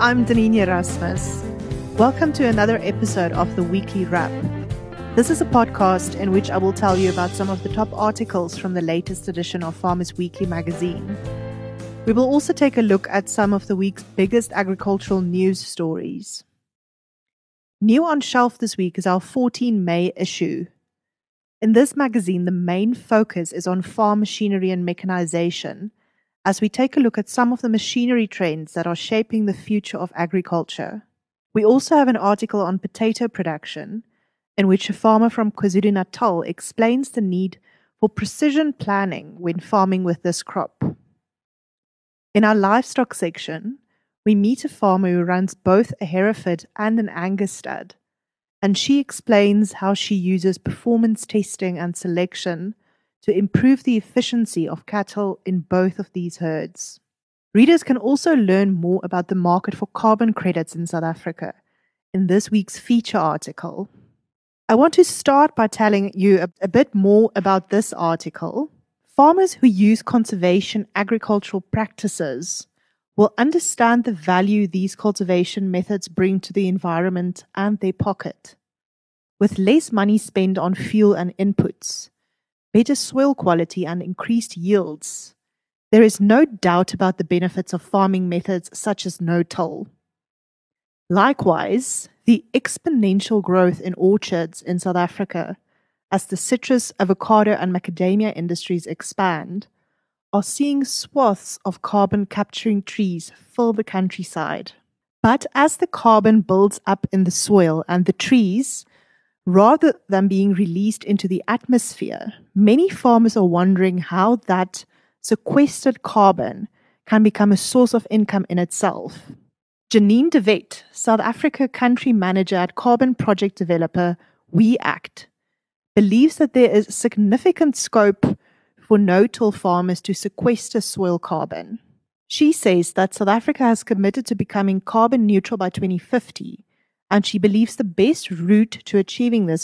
I'm Denene Erasmus. Welcome to another episode of the Weekly Wrap. This is a podcast in which I will tell you about some of the top articles from the latest edition of Farmers Weekly magazine. We will also take a look at some of the week's biggest agricultural news stories. New on shelf this week is our 14 May issue. In this magazine, the main focus is on farm machinery and mechanization as we take a look at some of the machinery trends that are shaping the future of agriculture. We also have an article on potato production, in which a farmer from KwaZulu Natal explains the need for precision planning when farming with this crop. In our livestock section, we meet a farmer who runs both a Hereford and an Angus stud, and she explains how she uses performance testing and selection to improve the efficiency of cattle in both of these herds. Readers can also learn more about the market for carbon credits in South Africa in this week's feature article. I want to start by telling you a, a, bit more about this article. Farmers who use conservation agricultural practices will understand the value these cultivation methods bring to the environment and their pocket. With less money spent on fuel and inputs, better soil quality, and increased yields, there is no doubt about the benefits of farming methods such as no till. Likewise, the exponential growth in orchards in South Africa as the citrus, avocado, and macadamia industries expand are seeing swaths of carbon capturing trees fill the countryside. But as the carbon builds up in the soil and the trees, rather than being released into the atmosphere, many farmers are wondering how that sequestered carbon can become a source of income in itself. Janine de Wet, South Africa country manager at carbon project developer WeAct, believes that there is significant scope for no-till farmers to sequester soil carbon. She says that South Africa has committed to becoming carbon neutral by 2050, and she believes the best route to achieving this